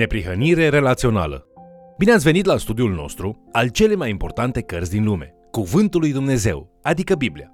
Neprihănire relațională. Bine ați venit la studiul nostru al cele mai importante cărți din lume, Cuvântul lui Dumnezeu, adică Biblia.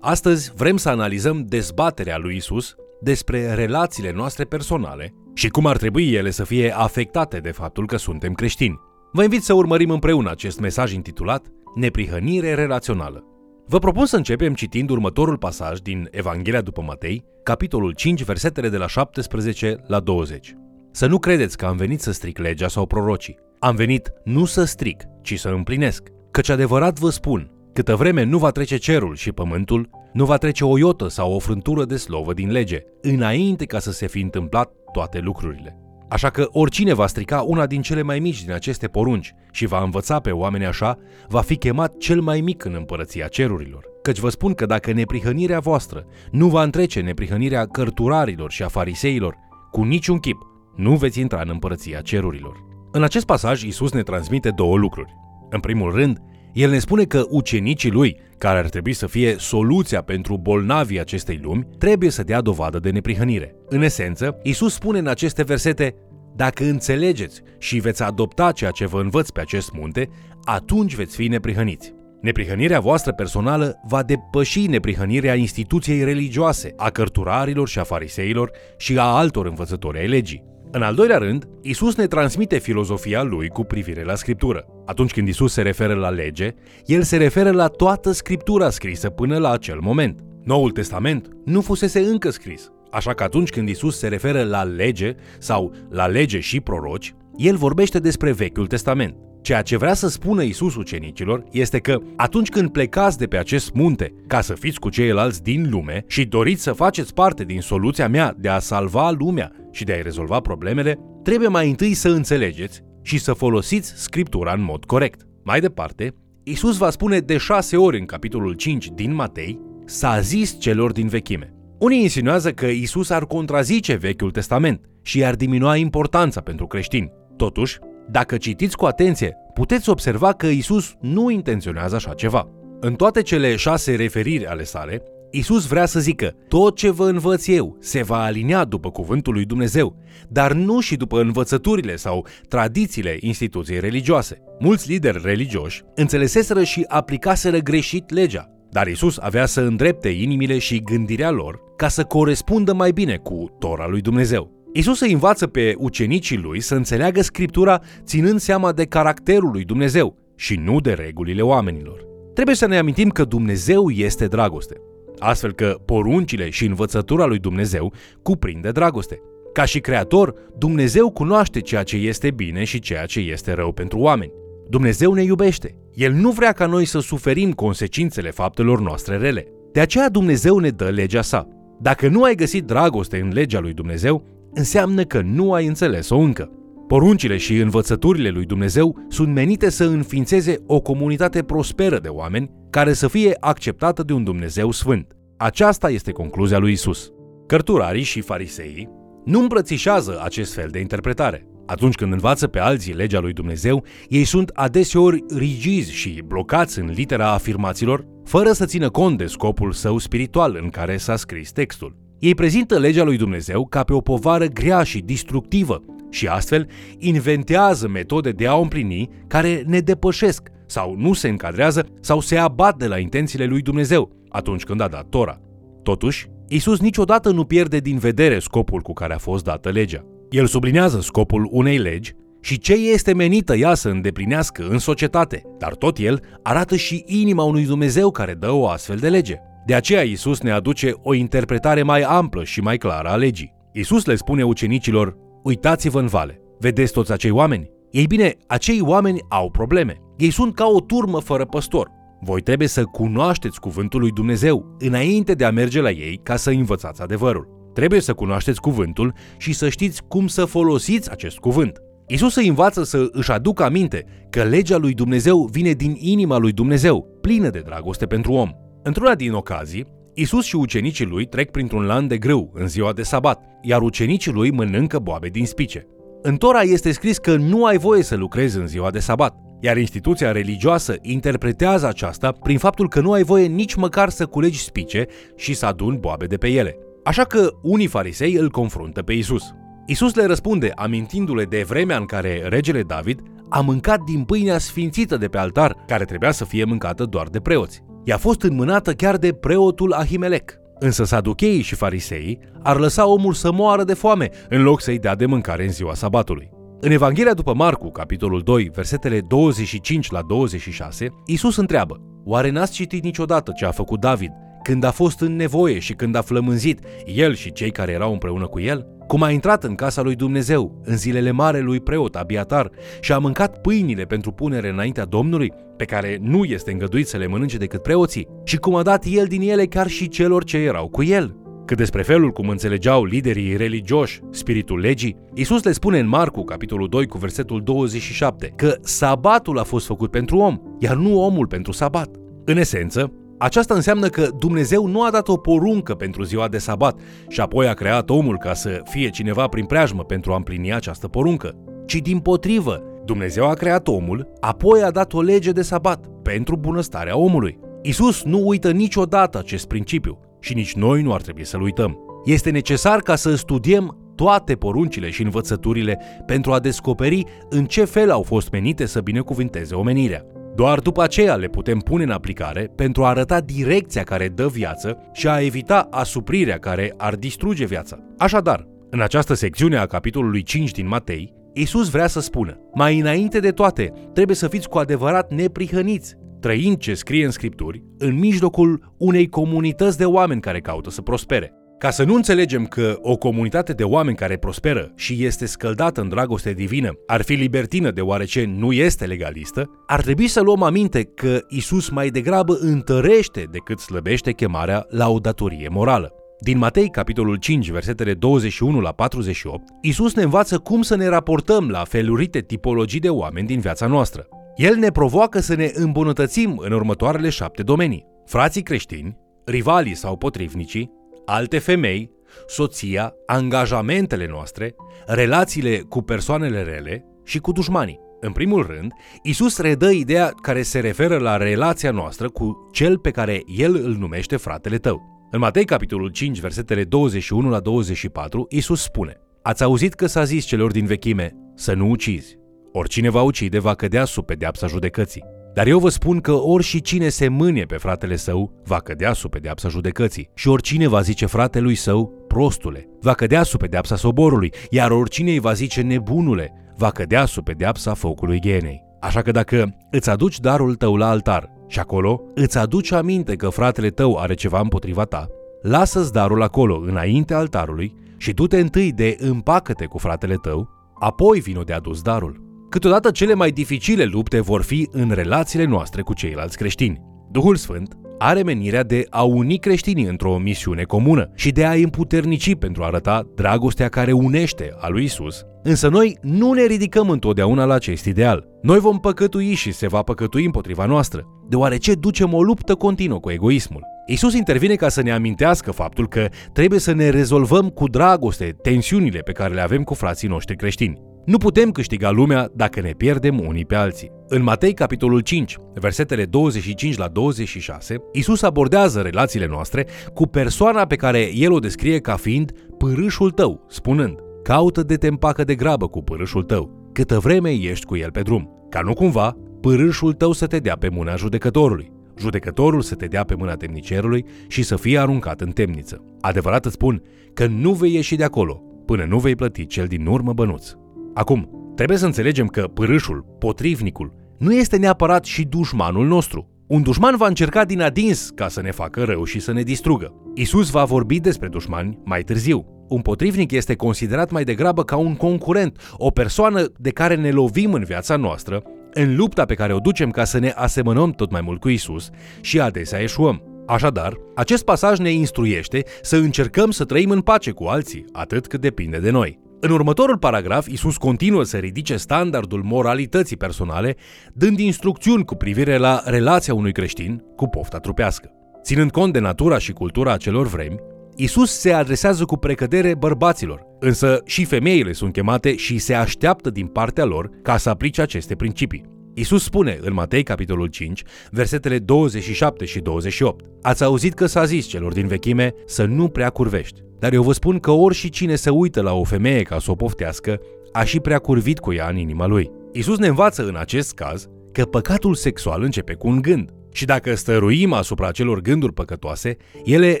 Astăzi vrem să analizăm dezbaterea lui Isus despre relațiile noastre personale și cum ar trebui ele să fie afectate de faptul că suntem creștini. Vă invit să urmărim împreună acest mesaj intitulat Neprihănire relațională. Vă propun să începem citind următorul pasaj din Evanghelia după Matei, capitolul 5, versetele de la 17 la 20. Să nu credeți că am venit să stric legea sau prorocii. Am venit nu să stric, ci să împlinesc. Căci adevărat vă spun, câtă vreme nu va trece cerul și pământul, nu va trece o iotă sau o frântură de slovă din lege, înainte ca să se fi întâmplat toate lucrurile. Așa că oricine va strica una din cele mai mici din aceste porunci și va învăța pe oameni așa, va fi chemat cel mai mic în împărăția cerurilor. Căci vă spun că dacă neprihănirea voastră nu va întrece neprihănirea cărturarilor și a fariseilor, cu niciun chip nu veți intra în împărăția cerurilor. În acest pasaj, Isus ne transmite două lucruri. În primul rând, el ne spune că ucenicii lui, care ar trebui să fie soluția pentru bolnavii acestei lumi, trebuie să dea dovadă de neprihănire. În esență, Isus spune în aceste versete, dacă înțelegeți și veți adopta ceea ce vă învăț pe acest munte, atunci veți fi neprihăniți. Neprihănirea voastră personală va depăși neprihănirea instituției religioase, a cărturarilor și a fariseilor și a altor învățători ai legii. În al doilea rând, Isus ne transmite filozofia lui cu privire la Scriptură. Atunci când Isus se referă la lege, el se referă la toată Scriptura scrisă până la acel moment. Noul Testament nu fusese încă scris, așa că atunci când Isus se referă la lege sau la lege și proroci, el vorbește despre Vechiul Testament. Ceea ce vrea să spună Isus ucenicilor este că atunci când plecați de pe acest munte ca să fiți cu ceilalți din lume și doriți să faceți parte din soluția mea de a salva lumea și de a-i rezolva problemele, trebuie mai întâi să înțelegeți și să folosiți Scriptura în mod corect. Mai departe, Isus va spune de șase ori în capitolul 5 din Matei, s-a zis celor din vechime. Unii insinuează că Isus ar contrazice Vechiul Testament și ar diminua importanța pentru creștini. Totuși, dacă citiți cu atenție, puteți observa că Isus nu intenționează așa ceva. În toate cele șase referiri ale sale, Isus vrea să zică, tot ce vă învăț eu se va alinea după cuvântul lui Dumnezeu, dar nu și după învățăturile sau tradițiile instituției religioase. Mulți lideri religioși înțeleseseră și aplicaseră greșit legea, dar Isus avea să îndrepte inimile și gândirea lor ca să corespundă mai bine cu Tora lui Dumnezeu. Isus îi învață pe ucenicii lui să înțeleagă Scriptura ținând seama de caracterul lui Dumnezeu și nu de regulile oamenilor. Trebuie să ne amintim că Dumnezeu este dragoste, astfel că poruncile și învățătura lui Dumnezeu cuprinde dragoste. Ca și creator, Dumnezeu cunoaște ceea ce este bine și ceea ce este rău pentru oameni. Dumnezeu ne iubește. El nu vrea ca noi să suferim consecințele faptelor noastre rele. De aceea Dumnezeu ne dă legea sa. Dacă nu ai găsit dragoste în legea lui Dumnezeu, înseamnă că nu ai înțeles-o încă. Poruncile și învățăturile lui Dumnezeu sunt menite să înființeze o comunitate prosperă de oameni care să fie acceptată de un Dumnezeu sfânt. Aceasta este concluzia lui Isus. Cărturarii și fariseii nu îmbrățișează acest fel de interpretare. Atunci când învață pe alții legea lui Dumnezeu, ei sunt adeseori rigizi și blocați în litera afirmațiilor, fără să țină cont de scopul său spiritual în care s-a scris textul. Ei prezintă legea lui Dumnezeu ca pe o povară grea și destructivă și astfel inventează metode de a o împlini care ne depășesc sau nu se încadrează sau se abat de la intențiile lui Dumnezeu atunci când a dat Tora. Totuși, Isus niciodată nu pierde din vedere scopul cu care a fost dată legea. El sublinează scopul unei legi și ce este menită ea să îndeplinească în societate, dar tot el arată și inima unui Dumnezeu care dă o astfel de lege. De aceea Isus ne aduce o interpretare mai amplă și mai clară a legii. Isus le spune ucenicilor, uitați-vă în vale, vedeți toți acei oameni? Ei bine, acei oameni au probleme. Ei sunt ca o turmă fără păstor. Voi trebuie să cunoașteți cuvântul lui Dumnezeu înainte de a merge la ei ca să învățați adevărul. Trebuie să cunoașteți cuvântul și să știți cum să folosiți acest cuvânt. Isus îi învață să își aducă aminte că legea lui Dumnezeu vine din inima lui Dumnezeu, plină de dragoste pentru om. Într-una din ocazii, Isus și ucenicii lui trec printr-un lan de grâu în ziua de sabat, iar ucenicii lui mănâncă boabe din spice. În Tora este scris că nu ai voie să lucrezi în ziua de sabat, iar instituția religioasă interpretează aceasta prin faptul că nu ai voie nici măcar să culegi spice și să aduni boabe de pe ele. Așa că unii farisei îl confruntă pe Isus. Isus le răspunde, amintindu-le de vremea în care regele David a mâncat din pâinea sfințită de pe altar, care trebuia să fie mâncată doar de preoți. I-a fost înmânată chiar de preotul Ahimelec. Însă saducheii și fariseii ar lăsa omul să moară de foame în loc să-i dea de mâncare în ziua sabatului. În Evanghelia după Marcu, capitolul 2, versetele 25 la 26, Isus întreabă, Oare n-ați citit niciodată ce a făcut David când a fost în nevoie și când a flămânzit, el și cei care erau împreună cu el? Cum a intrat în casa lui Dumnezeu, în zilele marelui preot Abiatar, și a mâncat pâinile pentru punere înaintea Domnului, pe care nu este îngăduit să le mănânce decât preoții, și cum a dat el din ele chiar și celor ce erau cu el. Cât despre felul cum înțelegeau liderii religioși spiritul legii, Isus le spune în Marcu, capitolul 2, cu versetul 27, că sabatul a fost făcut pentru om, iar nu omul pentru sabat. În esență, aceasta înseamnă că Dumnezeu nu a dat o poruncă pentru ziua de sabat și apoi a creat omul ca să fie cineva prin preajmă pentru a împlini această poruncă, ci din potrivă, Dumnezeu a creat omul, apoi a dat o lege de sabat pentru bunăstarea omului. Isus nu uită niciodată acest principiu și nici noi nu ar trebui să-l uităm. Este necesar ca să studiem toate poruncile și învățăturile pentru a descoperi în ce fel au fost menite să binecuvinteze omenirea. Doar după aceea le putem pune în aplicare pentru a arăta direcția care dă viață și a evita asuprirea care ar distruge viața. Așadar, în această secțiune a capitolului 5 din Matei, Isus vrea să spună, mai înainte de toate, trebuie să fiți cu adevărat neprihăniți, trăind ce scrie în Scripturi, în mijlocul unei comunități de oameni care caută să prospere. Ca să nu înțelegem că o comunitate de oameni care prosperă și este scăldată în dragoste divină ar fi libertină deoarece nu este legalistă, ar trebui să luăm aminte că Isus mai degrabă întărește decât slăbește chemarea la o datorie morală. Din Matei, capitolul 5, versetele 21 la 48, Isus ne învață cum să ne raportăm la felurite tipologii de oameni din viața noastră. El ne provoacă să ne îmbunătățim în următoarele șapte domenii. Frații creștini, rivalii sau potrivnicii, alte femei, soția, angajamentele noastre, relațiile cu persoanele rele și cu dușmanii. În primul rând, Isus redă ideea care se referă la relația noastră cu cel pe care el îl numește fratele tău. În Matei capitolul 5, versetele 21 la 24, Isus spune Ați auzit că s-a zis celor din vechime să nu ucizi. Oricine va ucide va cădea sub pedeapsa judecății. Dar eu vă spun că ori și cine se mânie pe fratele său va cădea sub pedeapsa judecății și oricine va zice fratelui său, prostule, va cădea sub pedeapsa soborului, iar oricine îi va zice nebunule, va cădea sub pedeapsa focului ghenei. Așa că dacă îți aduci darul tău la altar și acolo îți aduci aminte că fratele tău are ceva împotriva ta, lasă-ți darul acolo, înainte altarului, și du-te întâi de împacă-te cu fratele tău, apoi vino de adus darul. Câteodată cele mai dificile lupte vor fi în relațiile noastre cu ceilalți creștini. Duhul Sfânt are menirea de a uni creștinii într-o misiune comună și de a împuternici pentru a arăta dragostea care unește a lui Isus. Însă noi nu ne ridicăm întotdeauna la acest ideal. Noi vom păcătui și se va păcătui împotriva noastră, deoarece ducem o luptă continuă cu egoismul. Isus intervine ca să ne amintească faptul că trebuie să ne rezolvăm cu dragoste tensiunile pe care le avem cu frații noștri creștini. Nu putem câștiga lumea dacă ne pierdem unii pe alții. În Matei, capitolul 5, versetele 25 la 26, Isus abordează relațiile noastre cu persoana pe care el o descrie ca fiind pârâșul tău, spunând, caută de te împacă de grabă cu pârâșul tău, câtă vreme ești cu el pe drum, ca nu cumva pârâșul tău să te dea pe mâna judecătorului, judecătorul să te dea pe mâna temnicerului și să fie aruncat în temniță. Adevărat îți spun că nu vei ieși de acolo până nu vei plăti cel din urmă bănuț. Acum, trebuie să înțelegem că pârâșul, potrivnicul, nu este neapărat și dușmanul nostru. Un dușman va încerca din adins ca să ne facă rău și să ne distrugă. Isus va vorbi despre dușmani mai târziu. Un potrivnic este considerat mai degrabă ca un concurent, o persoană de care ne lovim în viața noastră, în lupta pe care o ducem ca să ne asemănăm tot mai mult cu Isus și adesea eșuăm. Așadar, acest pasaj ne instruiește să încercăm să trăim în pace cu alții, atât cât depinde de noi. În următorul paragraf, Isus continuă să ridice standardul moralității personale, dând instrucțiuni cu privire la relația unui creștin cu pofta trupească. Ținând cont de natura și cultura acelor vremi, Isus se adresează cu precădere bărbaților, însă și femeile sunt chemate și se așteaptă din partea lor ca să aplice aceste principii. Isus spune în Matei capitolul 5, versetele 27 și 28. Ați auzit că s-a zis celor din vechime să nu prea curvești. Dar eu vă spun că ori și cine se uită la o femeie ca să o poftească, a și prea curvit cu ea în inima lui. Isus ne învață în acest caz că păcatul sexual începe cu un gând. Și dacă stăruim asupra celor gânduri păcătoase, ele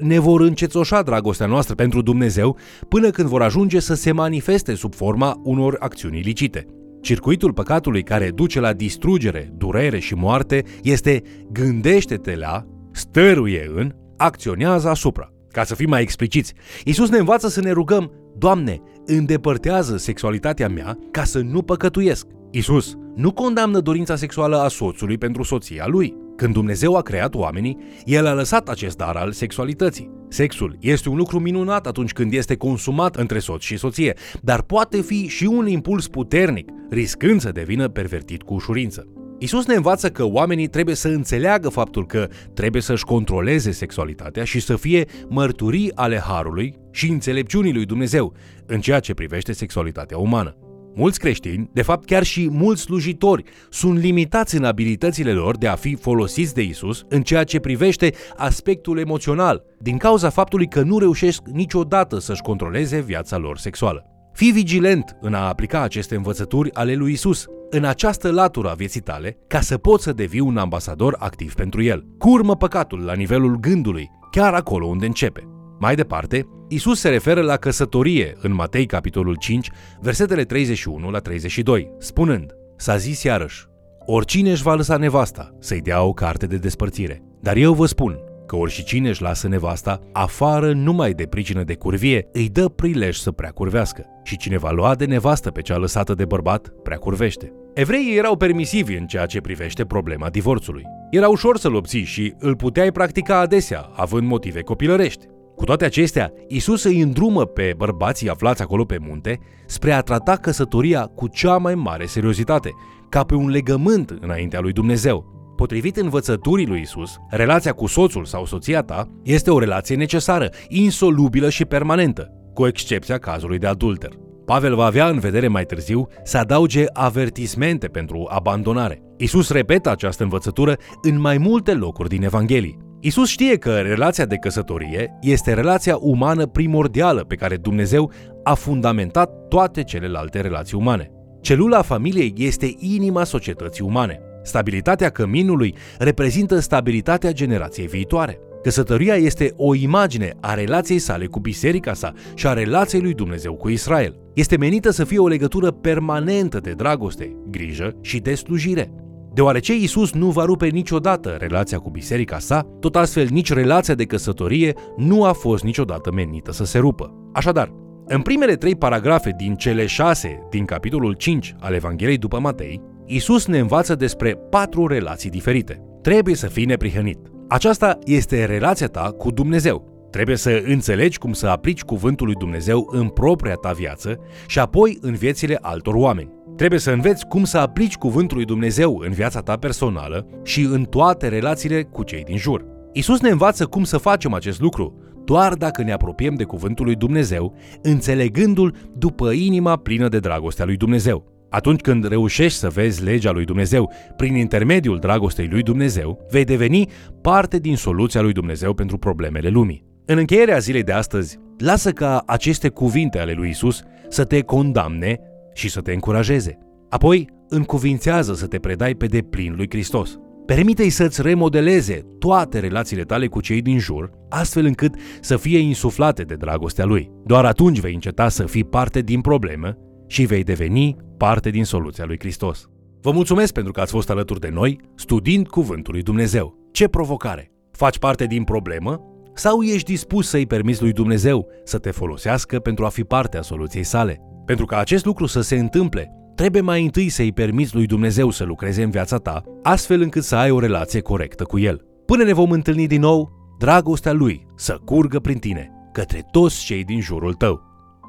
ne vor încețoșa dragostea noastră pentru Dumnezeu până când vor ajunge să se manifeste sub forma unor acțiuni ilicite. Circuitul păcatului care duce la distrugere, durere și moarte este gândește-te la, stăruie în, acționează asupra. Ca să fim mai expliciți, Isus ne învață să ne rugăm, Doamne, îndepărtează sexualitatea mea ca să nu păcătuiesc. Isus nu condamnă dorința sexuală a soțului pentru soția lui. Când Dumnezeu a creat oamenii, El a lăsat acest dar al sexualității. Sexul este un lucru minunat atunci când este consumat între soț și soție, dar poate fi și un impuls puternic, riscând să devină pervertit cu ușurință. Isus ne învață că oamenii trebuie să înțeleagă faptul că trebuie să-și controleze sexualitatea și să fie mărturii ale harului și înțelepciunii lui Dumnezeu în ceea ce privește sexualitatea umană. Mulți creștini, de fapt chiar și mulți slujitori, sunt limitați în abilitățile lor de a fi folosiți de Isus în ceea ce privește aspectul emoțional, din cauza faptului că nu reușesc niciodată să-și controleze viața lor sexuală. Fii vigilent în a aplica aceste învățături ale lui Isus în această latură a vieții tale ca să poți să devii un ambasador activ pentru el. Curmă păcatul la nivelul gândului, chiar acolo unde începe. Mai departe, Isus se referă la căsătorie în Matei capitolul 5, versetele 31 la 32, spunând, S-a zis iarăși, oricine își va lăsa nevasta să-i dea o carte de despărțire. Dar eu vă spun că oricine își lasă nevasta, afară numai de pricină de curvie, îi dă prilej să prea curvească. Și cine va lua de nevastă pe cea lăsată de bărbat, prea curvește. Evreii erau permisivi în ceea ce privește problema divorțului. Era ușor să-l obții și îl puteai practica adesea, având motive copilărești. Cu toate acestea, Isus îi îndrumă pe bărbații aflați acolo pe munte spre a trata căsătoria cu cea mai mare seriozitate, ca pe un legământ înaintea lui Dumnezeu. Potrivit învățăturii lui Isus, relația cu soțul sau soția ta este o relație necesară, insolubilă și permanentă, cu excepția cazului de adulter. Pavel va avea în vedere mai târziu să adauge avertismente pentru abandonare. Isus repetă această învățătură în mai multe locuri din Evanghelii. Isus știe că relația de căsătorie este relația umană primordială pe care Dumnezeu a fundamentat toate celelalte relații umane. Celula familiei este inima societății umane. Stabilitatea căminului reprezintă stabilitatea generației viitoare. Căsătoria este o imagine a relației sale cu biserica sa și a relației lui Dumnezeu cu Israel. Este menită să fie o legătură permanentă de dragoste, grijă și de slujire. Deoarece Isus nu va rupe niciodată relația cu biserica sa, tot astfel nici relația de căsătorie nu a fost niciodată menită să se rupă. Așadar, în primele trei paragrafe din cele șase din capitolul 5 al Evangheliei după Matei, Isus ne învață despre patru relații diferite. Trebuie să fii neprihănit. Aceasta este relația ta cu Dumnezeu. Trebuie să înțelegi cum să aplici cuvântul lui Dumnezeu în propria ta viață și apoi în viețile altor oameni. Trebuie să înveți cum să aplici cuvântul lui Dumnezeu în viața ta personală și în toate relațiile cu cei din jur. Isus ne învață cum să facem acest lucru, doar dacă ne apropiem de cuvântul lui Dumnezeu, înțelegându-l după inima plină de dragostea lui Dumnezeu. Atunci când reușești să vezi legea lui Dumnezeu prin intermediul dragostei lui Dumnezeu, vei deveni parte din soluția lui Dumnezeu pentru problemele lumii. În încheierea zilei de astăzi, lasă ca aceste cuvinte ale lui Isus să te condamne și să te încurajeze. Apoi, încuvințează să te predai pe deplin lui Hristos. Permite-i să-ți remodeleze toate relațiile tale cu cei din jur, astfel încât să fie insuflate de dragostea lui. Doar atunci vei înceta să fii parte din problemă și vei deveni parte din soluția lui Hristos. Vă mulțumesc pentru că ați fost alături de noi studiind Cuvântul lui Dumnezeu. Ce provocare! Faci parte din problemă sau ești dispus să-i permiți lui Dumnezeu să te folosească pentru a fi parte a soluției sale? Pentru ca acest lucru să se întâmple, trebuie mai întâi să-i permiți lui Dumnezeu să lucreze în viața ta, astfel încât să ai o relație corectă cu El. Până ne vom întâlni din nou, dragostea Lui să curgă prin tine, către toți cei din jurul tău.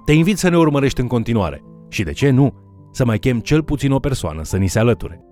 Te invit să ne urmărești în continuare și, de ce nu, să mai chem cel puțin o persoană să ni se alăture.